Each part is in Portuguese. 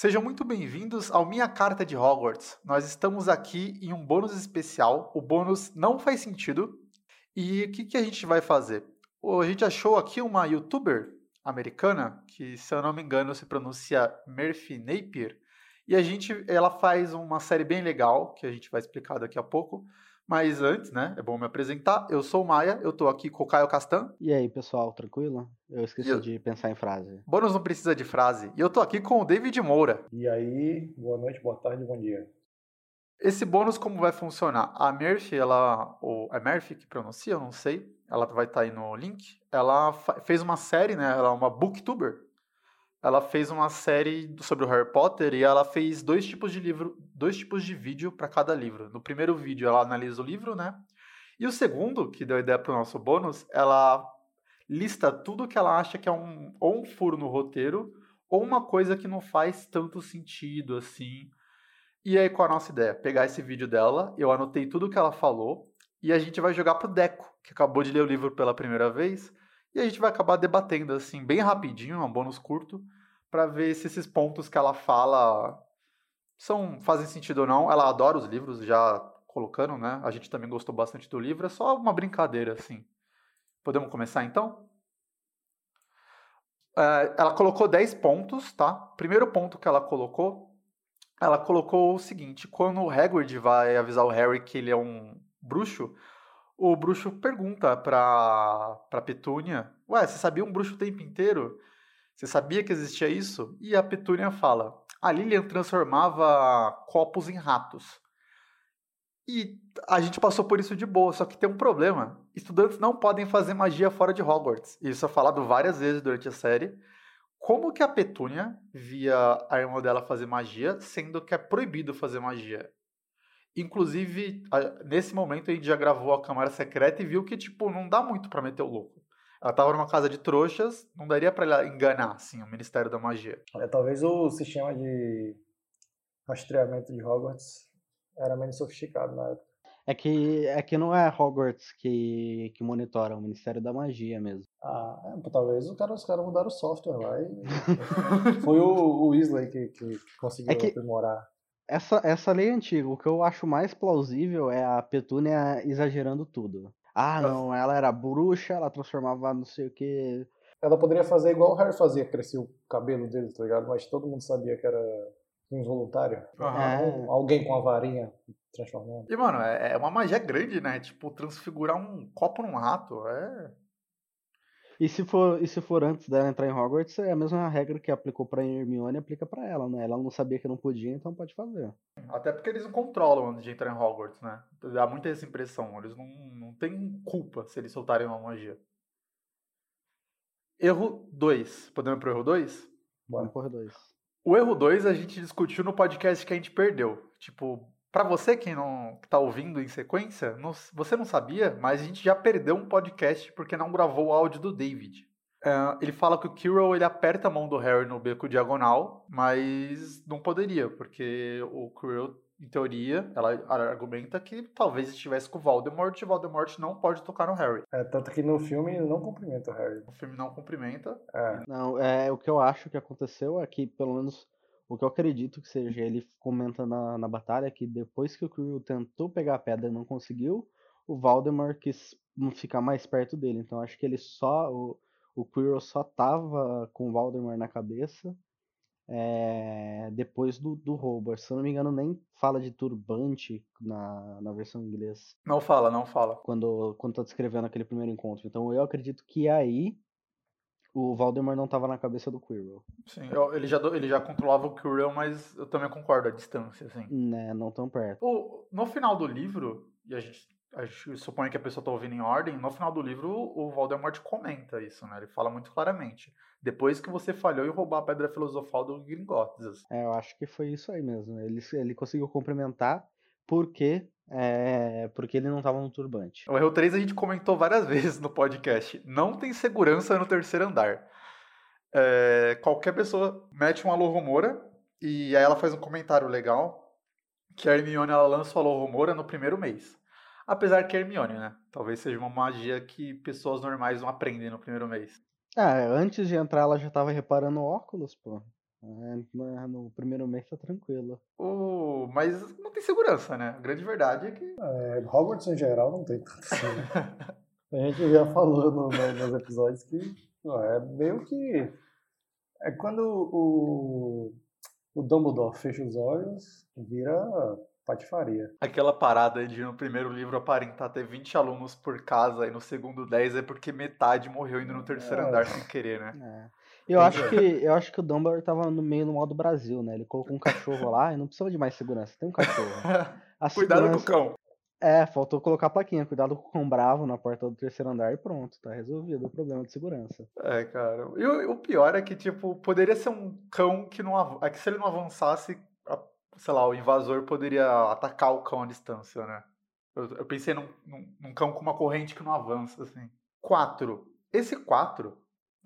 Sejam muito bem-vindos ao Minha Carta de Hogwarts. Nós estamos aqui em um bônus especial. O bônus não faz sentido. E o que, que a gente vai fazer? A gente achou aqui uma youtuber americana, que se eu não me engano se pronuncia Murphy Napier, e a gente, ela faz uma série bem legal, que a gente vai explicar daqui a pouco, mas antes, né, é bom me apresentar. Eu sou o Maia, eu tô aqui com o Caio Castan. E aí, pessoal, tranquilo? Eu esqueci eu... de pensar em frase. Bônus não precisa de frase. E eu tô aqui com o David Moura. E aí, boa noite, boa tarde, bom dia. Esse bônus como vai funcionar? A Murphy, ela, ou é Murphy que pronuncia, eu não sei. Ela vai estar tá aí no link. Ela fez uma série, né? Ela é uma booktuber ela fez uma série sobre o Harry Potter e ela fez dois tipos de livro, dois tipos de vídeo para cada livro. No primeiro vídeo ela analisa o livro, né? E o segundo, que deu ideia para o nosso bônus, ela lista tudo que ela acha que é um ou um furo no roteiro ou uma coisa que não faz tanto sentido assim. E aí qual a nossa ideia? Pegar esse vídeo dela, eu anotei tudo que ela falou e a gente vai jogar pro Deco, que acabou de ler o livro pela primeira vez e a gente vai acabar debatendo assim, bem rapidinho, um bônus curto, para ver se esses pontos que ela fala são fazem sentido ou não. Ela adora os livros, já colocando, né? A gente também gostou bastante do livro, é só uma brincadeira assim. Podemos começar então? É, ela colocou 10 pontos, tá? Primeiro ponto que ela colocou, ela colocou o seguinte: quando o Hagrid vai avisar o Harry que ele é um bruxo, o bruxo pergunta pra, pra Petúnia: Ué, você sabia um bruxo o tempo inteiro? Você sabia que existia isso? E a Petúnia fala: A Lilian transformava copos em ratos. E a gente passou por isso de boa, só que tem um problema. Estudantes não podem fazer magia fora de Hogwarts. Isso é falado várias vezes durante a série. Como que a Petúnia via a irmã dela fazer magia, sendo que é proibido fazer magia? Inclusive, nesse momento a gente já gravou a Câmara Secreta e viu que, tipo, não dá muito para meter o louco. Ela tava numa casa de trouxas, não daria para ela enganar, assim, o Ministério da Magia. É, talvez o sistema de rastreamento de Hogwarts era menos sofisticado na época. É que, é que não é Hogwarts que, que monitora, é o Ministério da Magia mesmo. Ah, é, talvez os caras, os caras mudaram o software lá e... Foi o, o Weasley que, que, que conseguiu é que... aprimorar essa, essa lei é antiga, o que eu acho mais plausível é a Petúnia exagerando tudo. Ah, não, ela era bruxa, ela transformava não sei o que. Ela poderia fazer igual o Harry fazia, crescer o cabelo dele, tá ligado? Mas todo mundo sabia que era involuntário. Uhum. Alguém com a varinha transformando. E, mano, é, é uma magia grande, né? Tipo, transfigurar um copo num rato. É. E se for, e se for antes dela entrar em Hogwarts, é a mesma regra que aplicou pra Hermione aplica para ela, né? Ela não sabia que não podia, então pode fazer. Até porque eles não controlam antes de entrar em Hogwarts, né? Dá muita essa impressão. Eles não, não têm culpa se eles soltarem uma magia. Erro 2. Podemos ir pro erro 2? Bora pro erro 2. O erro 2 a gente discutiu no podcast que a gente perdeu. Tipo, para você que não está ouvindo em sequência, não, você não sabia, mas a gente já perdeu um podcast porque não gravou o áudio do David. Uh, ele fala que o Kirill ele aperta a mão do Harry no beco diagonal, mas não poderia, porque o Kirill, em teoria, ela argumenta que talvez estivesse com o Voldemort e o Voldemort não pode tocar no Harry. É, tanto que no filme ele não cumprimenta o Harry. O filme não cumprimenta. É. Não, é, o que eu acho que aconteceu é que, pelo menos o que eu acredito que seja, ele comenta na, na batalha que depois que o Quirrell tentou pegar a pedra e não conseguiu, o Valdemar quis ficar mais perto dele. Então acho que ele só. O, o Quirrell só tava com o Valdemar na cabeça é, depois do, do roubo. Se eu não me engano, nem fala de turbante na, na versão inglesa. Não fala, não fala. Quando, quando tá descrevendo aquele primeiro encontro. Então eu acredito que aí o Valdemar não estava na cabeça do Quirrell. Sim, eu, ele, já, ele já controlava o Quirrell, mas eu também concordo a distância, assim. Né, não tão perto. O, no final do livro, e a gente, a gente supõe que a pessoa está ouvindo em ordem, no final do livro o Voldemort comenta isso, né? Ele fala muito claramente. Depois que você falhou em roubar a Pedra Filosofal do Gringotts. Assim. É, eu acho que foi isso aí mesmo. Ele, ele conseguiu complementar porque é, porque ele não estava no turbante. O erro 3 a gente comentou várias vezes no podcast. Não tem segurança no terceiro andar. É, qualquer pessoa mete um alô rumora e aí ela faz um comentário legal que a Hermione ela lança o alô rumora no primeiro mês. Apesar que a Hermione, né? Talvez seja uma magia que pessoas normais não aprendem no primeiro mês. Ah, antes de entrar ela já estava reparando óculos, pô. É, no primeiro mês tá tranquilo. Oh, mas não tem segurança, né? A grande verdade é que. É, Hogwarts em geral não tem assim. Né? a gente já falou no, no, nos episódios que é meio que. É quando o, o Dumbledore fecha os olhos, vira patifaria. Aquela parada de no primeiro livro aparentar ter 20 alunos por casa e no segundo 10 é porque metade morreu indo no terceiro é. andar sem querer, né? É. Eu acho, que, eu acho que o Dumbledore tava no meio no modo Brasil, né? Ele colocou um cachorro lá e não precisava de mais segurança. Tem um cachorro. Cuidado segurança... com o cão. É, faltou colocar a plaquinha, cuidado com o cão bravo na porta do terceiro andar e pronto, tá resolvido o problema de segurança. É, cara. E o, o pior é que, tipo, poderia ser um cão que não. É que se ele não avançasse, sei lá, o invasor poderia atacar o cão à distância, né? Eu, eu pensei num, num, num, cão com uma corrente que não avança, assim. Quatro. Esse quatro,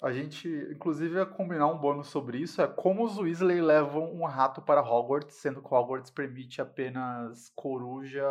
a gente, inclusive, ia combinar um bônus sobre isso, é como os Weasley levam um rato para Hogwarts, sendo que Hogwarts permite apenas coruja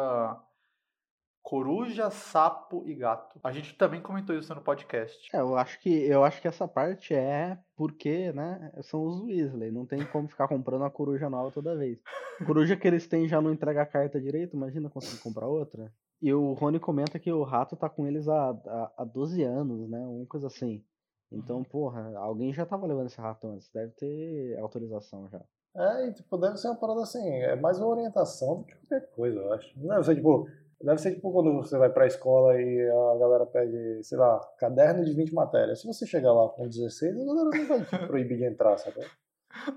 Coruja, sapo e gato. A gente também comentou isso no podcast. É, eu acho que eu acho que essa parte é porque, né, são os Weasley, não tem como ficar comprando a coruja nova toda vez. Coruja que eles têm já não entrega a carta direito, imagina conseguir comprar outra. E o Rony comenta que o rato tá com eles há, há, há 12 anos, né, uma coisa assim. Então, uhum. porra, alguém já tava levando esse rato antes, deve ter autorização já. É, e tipo, deve ser uma parada assim, é mais uma orientação do que qualquer coisa, eu acho. Não deve ser tipo, Deve ser tipo quando você vai pra escola e a galera pede, sei lá, caderno de 20 matérias. Se você chegar lá com 16, a galera não vai te proibir de entrar, sabe?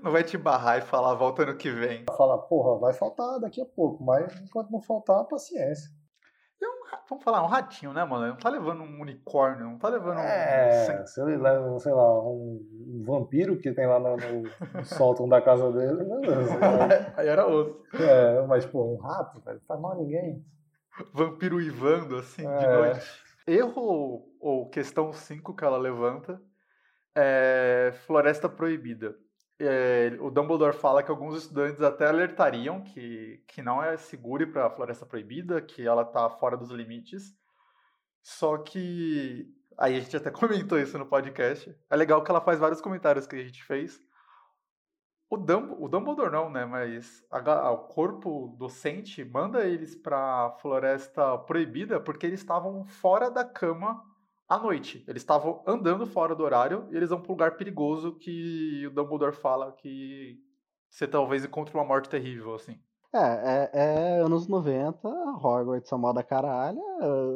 Não vai te barrar e falar, volta ano que vem. Fala, porra, vai faltar daqui a pouco, mas enquanto não faltar, paciência. Vamos falar, um ratinho, né, mano? Não tá levando um unicórnio, não tá levando é, um. Se ele leva, sei lá, um vampiro que tem lá no, no sótão da casa dele, beleza. Aí era osso. É, mas, pô, um rato, velho, faz mal ninguém. Vampiro ivando, assim, é. de noite. Erro ou questão 5 que ela levanta é Floresta Proibida. É, o Dumbledore fala que alguns estudantes até alertariam que, que não é seguro para a Floresta Proibida, que ela está fora dos limites. Só que. Aí a gente até comentou isso no podcast. É legal que ela faz vários comentários que a gente fez. O, Dumb o Dumbledore não, né? Mas a, o corpo docente manda eles pra floresta proibida porque eles estavam fora da cama à noite. Eles estavam andando fora do horário e eles vão para um lugar perigoso que o Dumbledore fala que você talvez encontre uma morte terrível, assim. É, é, é anos 90, Hogwarts a moda caralho,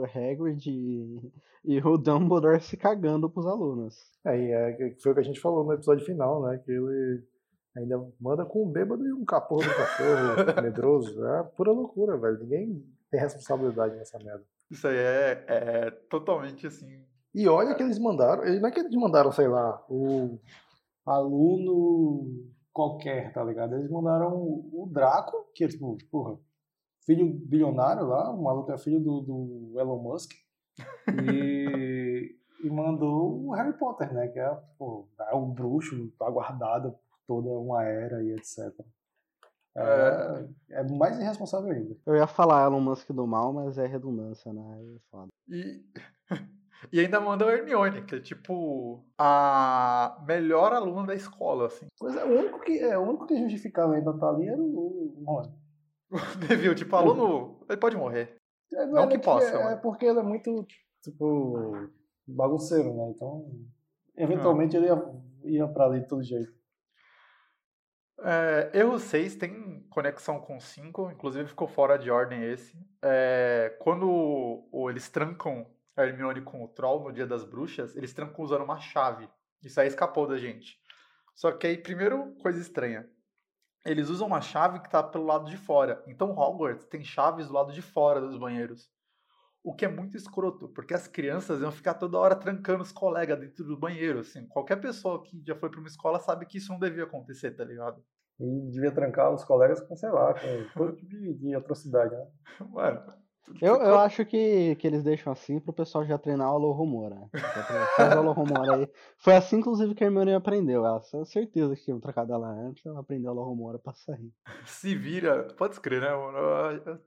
Hagrid e, e o Dumbledore se cagando pros alunos. É, e é, foi o que a gente falou no episódio final, né? Que ele Ainda manda com um bêbado e um caporro do cachorro medroso. É pura loucura, velho. Ninguém tem responsabilidade nessa merda. Isso aí é, é totalmente assim. E olha que eles mandaram. Não é que eles mandaram, sei lá, o aluno qualquer, tá ligado? Eles mandaram o Draco, que é tipo, porra, filho bilionário lá, o maluco é filho do, do Elon Musk. E, e mandou o Harry Potter, né? Que é, pô, é o bruxo aguardado toda uma era e etc. É, é, é mais irresponsável ainda. Eu ia falar Elon Musk do mal, mas é redundância, né? É foda. E, e ainda manda o Hermione, que é tipo a melhor aluna da escola, assim. Pois é, o único que, é, o único que justificava ainda tá ali era o Rony. Tipo, aluno, ele pode morrer. É, não, não que, que possa. É, é, porque ele é muito, tipo, bagunceiro, né? Então, eventualmente não. ele ia, ia pra ali de todo jeito. É, erro 6 tem conexão com 5, inclusive ficou fora de ordem esse. É, quando eles trancam a Hermione com o Troll no Dia das Bruxas, eles trancam usando uma chave. Isso aí escapou da gente. Só que aí, primeiro, coisa estranha. Eles usam uma chave que está pelo lado de fora. Então Hogwarts tem chaves do lado de fora dos banheiros. O que é muito escroto, porque as crianças iam ficar toda hora trancando os colegas dentro do banheiro, assim. Qualquer pessoa que já foi para uma escola sabe que isso não devia acontecer, tá ligado? E devia trancar os colegas com, sei lá, com todo tipo de, de atrocidade, né? Mano, eu, eu acho que, que eles deixam assim pro pessoal já treinar o Alô Rumora. Faz o Alô aí. Foi assim, inclusive, que a Hermione aprendeu. Ela tinha certeza que tinha trocado ela antes, ela aprendeu o Alô Rumora pra sair. Se vira, pode escrever, né, mano?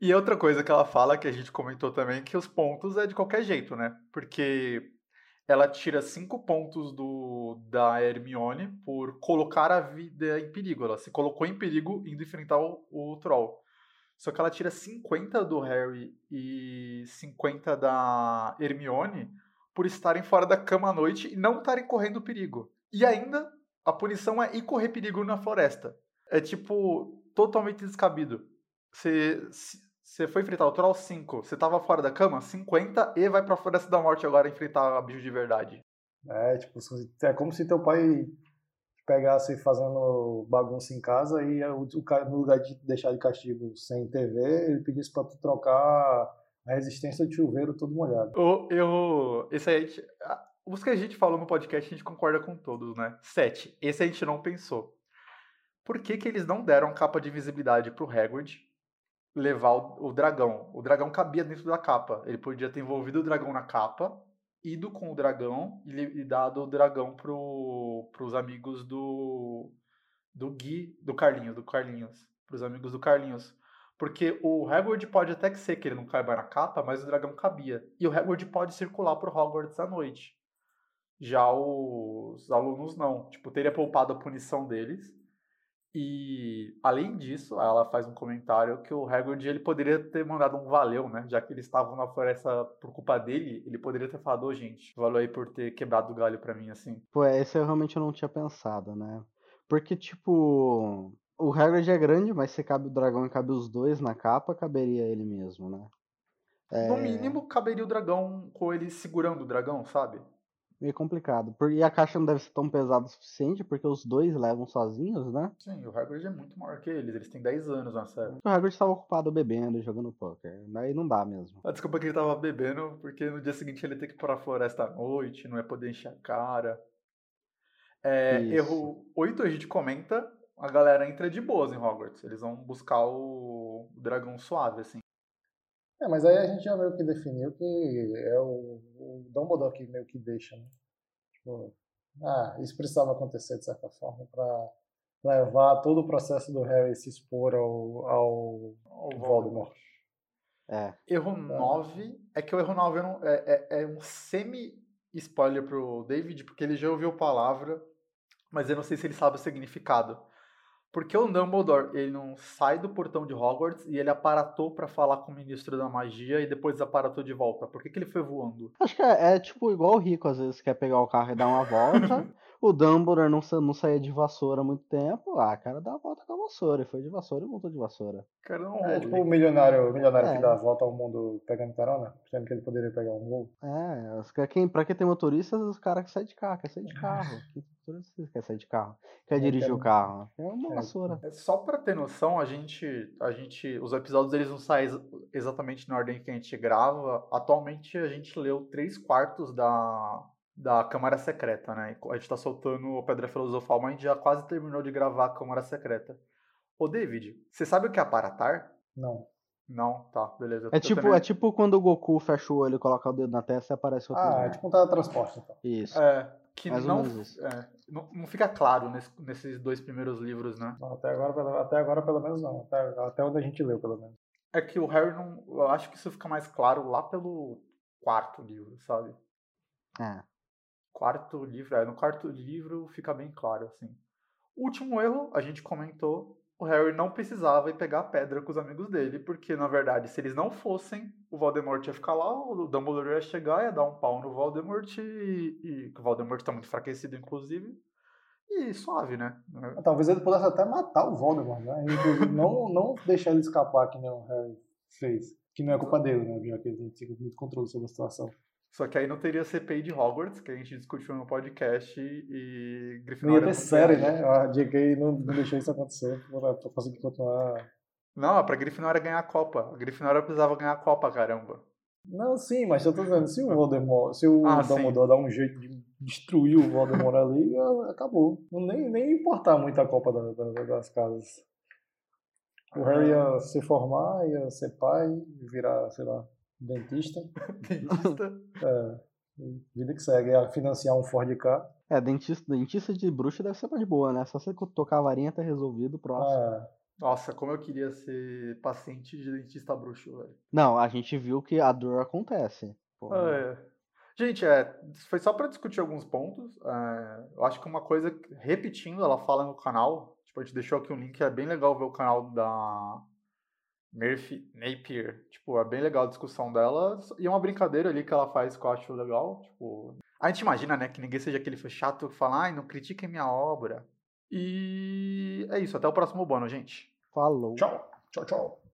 E outra coisa que ela fala, que a gente comentou também, que os pontos é de qualquer jeito, né? Porque ela tira 5 pontos do, da Hermione por colocar a vida em perigo. Ela se colocou em perigo indo enfrentar o, o Troll. Só que ela tira 50 do Harry e 50 da Hermione por estarem fora da cama à noite e não estarem correndo perigo. E ainda, a punição é ir correr perigo na floresta. É tipo, totalmente descabido. Você você foi enfrentar o Troll 5, você tava fora da cama, 50 e vai pra Floresta da Morte agora enfrentar bicho de verdade. É, tipo, é como se teu pai pegasse fazendo bagunça em casa e o, o, no lugar de deixar de castigo sem TV, ele pedisse pra tu trocar a resistência de chuveiro todo molhado. Eu, eu esse aí, os que a gente falou no podcast, a gente concorda com todos, né? 7. Esse a gente não pensou. Por que, que eles não deram capa de visibilidade pro Hagrid levar o, o, dragão. O dragão cabia dentro da capa. Ele podia ter envolvido o dragão na capa, ido com o dragão e, e dado o dragão pro, pros amigos do do Gui, do Carlinhos, do Carlinhos, pros amigos do Carlinhos. Porque o Hagrid pode até ser que ele não caiba na capa, mas o dragão cabia. E o Hagrid pode circular pro Hogwarts à noite. Já os alunos não. Tipo, teria poupado a punição deles e além disso, ela faz um comentário que o Hagrid ele poderia ter mandado um valeu, né? Já que eles estavam na floresta por culpa dele, ele poderia ter falado, oh, gente, valeu aí por ter quebrado o galho para mim, assim. Pô, esse eu realmente não tinha pensado, né? Porque, tipo, o Hagrid é grande, mas se cabe o dragão e cabe os dois na capa, caberia ele mesmo, né? É... No mínimo, caberia o dragão com ele segurando o dragão, sabe? Meio complicado. E a caixa não deve ser tão pesada o suficiente, porque os dois levam sozinhos, né? Sim, o Hagrid é muito maior que eles, eles têm 10 anos na série. O Hagrid estava ocupado bebendo e jogando poker, daí não dá mesmo. A desculpa é que ele tava bebendo, porque no dia seguinte ele ter que ir pra floresta à noite, não ia poder encher a cara. É, erro 8 a gente comenta, a galera entra de boas em Hogwarts, eles vão buscar o dragão suave, assim. É, mas aí a gente já meio que definiu que é o, o Dumbledore que meio que deixa, né? Tipo, ah, isso precisava acontecer de certa forma para levar todo o processo do Harry se expor ao, ao, ao Voldemort. É. Erro 9 é que o erro 9 é, é, é um semi-spoiler pro David, porque ele já ouviu a palavra, mas eu não sei se ele sabe o significado. Porque o Dumbledore, ele não sai do portão de Hogwarts e ele aparatou para falar com o ministro da magia e depois aparatou de volta? Por que, que ele foi voando? Acho que é, é, tipo igual o Rico, às vezes quer pegar o carro e dar uma volta. o Dumbledore não, não saía de vassoura há muito tempo. Ah, cara, dá a volta com a vassoura. Ele foi de vassoura e voltou de vassoura. Cara, não é tipo o milionário, milionário é. que dá a volta ao mundo pegando carona, sendo que ele poderia pegar um voo. É, quem, pra quem tem motorista, os caras que saem de carro, quer sair de carro. Quem quer sair de carro? Quer dirigir o carro? É uma é. vassoura. É, só pra ter noção, a gente, a gente. Os episódios eles não saem exatamente na ordem que a gente grava. Atualmente a gente leu três quartos da, da Câmara Secreta, né? A gente tá soltando o Pedra Filosofal, mas a gente já quase terminou de gravar a Câmara Secreta. Ô, David, você sabe o que é aparatar? Não. Não, tá, beleza. É tipo, também... é tipo quando o Goku fecha o olho, coloca o dedo na testa e aparece outro. Ah, é tipo um teletransporte, então. Isso. É, que não, é, não, não, fica claro nesse, nesses dois primeiros livros, né? Não, até, agora, até agora, pelo menos, não. Até, até onde a gente leu, pelo menos. É que o Harry não. Eu acho que isso fica mais claro lá pelo quarto livro, sabe? É quarto livro, é, no quarto livro fica bem claro, assim. Último erro, a gente comentou, o Harry não precisava ir pegar a pedra com os amigos dele, porque, na verdade, se eles não fossem, o Voldemort ia ficar lá, o Dumbledore ia chegar, ia dar um pau no Voldemort, e, e o Voldemort está muito enfraquecido, inclusive, e suave, né? Talvez ele pudesse até matar o Voldemort, né? Inclusive, não, não deixar ele escapar, que nem o Harry fez. Que não é culpa dele, né? Já que ele tinha muito controle sobre a situação. Só que aí não teria CPI de Hogwarts, que a gente discutiu no podcast, e Grifinória... Não ia ter série, né? A JK não, deixou isso acontecer pra, pra conseguir continuar... Não, pra Grifinória ganhar a Copa. A Grifinória precisava ganhar a Copa, caramba. Não, sim, mas eu tô dizendo, se o Voldemort, se o ah, Dumbledore dar um jeito de destruir o Voldemort ali, acabou. Não nem, nem importar muito a Copa da, da, das casas. O Harry ia se formar, ia ser pai, virar, sei lá, Dentista. dentista. É. Vida que segue. É financiar um Ford K. É, dentista, dentista de bruxa deve ser mais boa, né? Só você tocar a varinha tá resolvido, próximo. É. Nossa, como eu queria ser paciente de dentista bruxo, velho. Não, a gente viu que a dor acontece. É. Gente, é, foi só para discutir alguns pontos. É, eu acho que uma coisa, repetindo, ela fala no canal, tipo, a gente deixou aqui um link, é bem legal ver o canal da Murphy Napier. Tipo, é bem legal a discussão dela. E é uma brincadeira ali que ela faz que eu acho legal. Tipo, a gente imagina, né, que ninguém seja aquele chato que fala, ai, não critiquem minha obra. E é isso, até o próximo bono, gente. Falou. Tchau, tchau, tchau.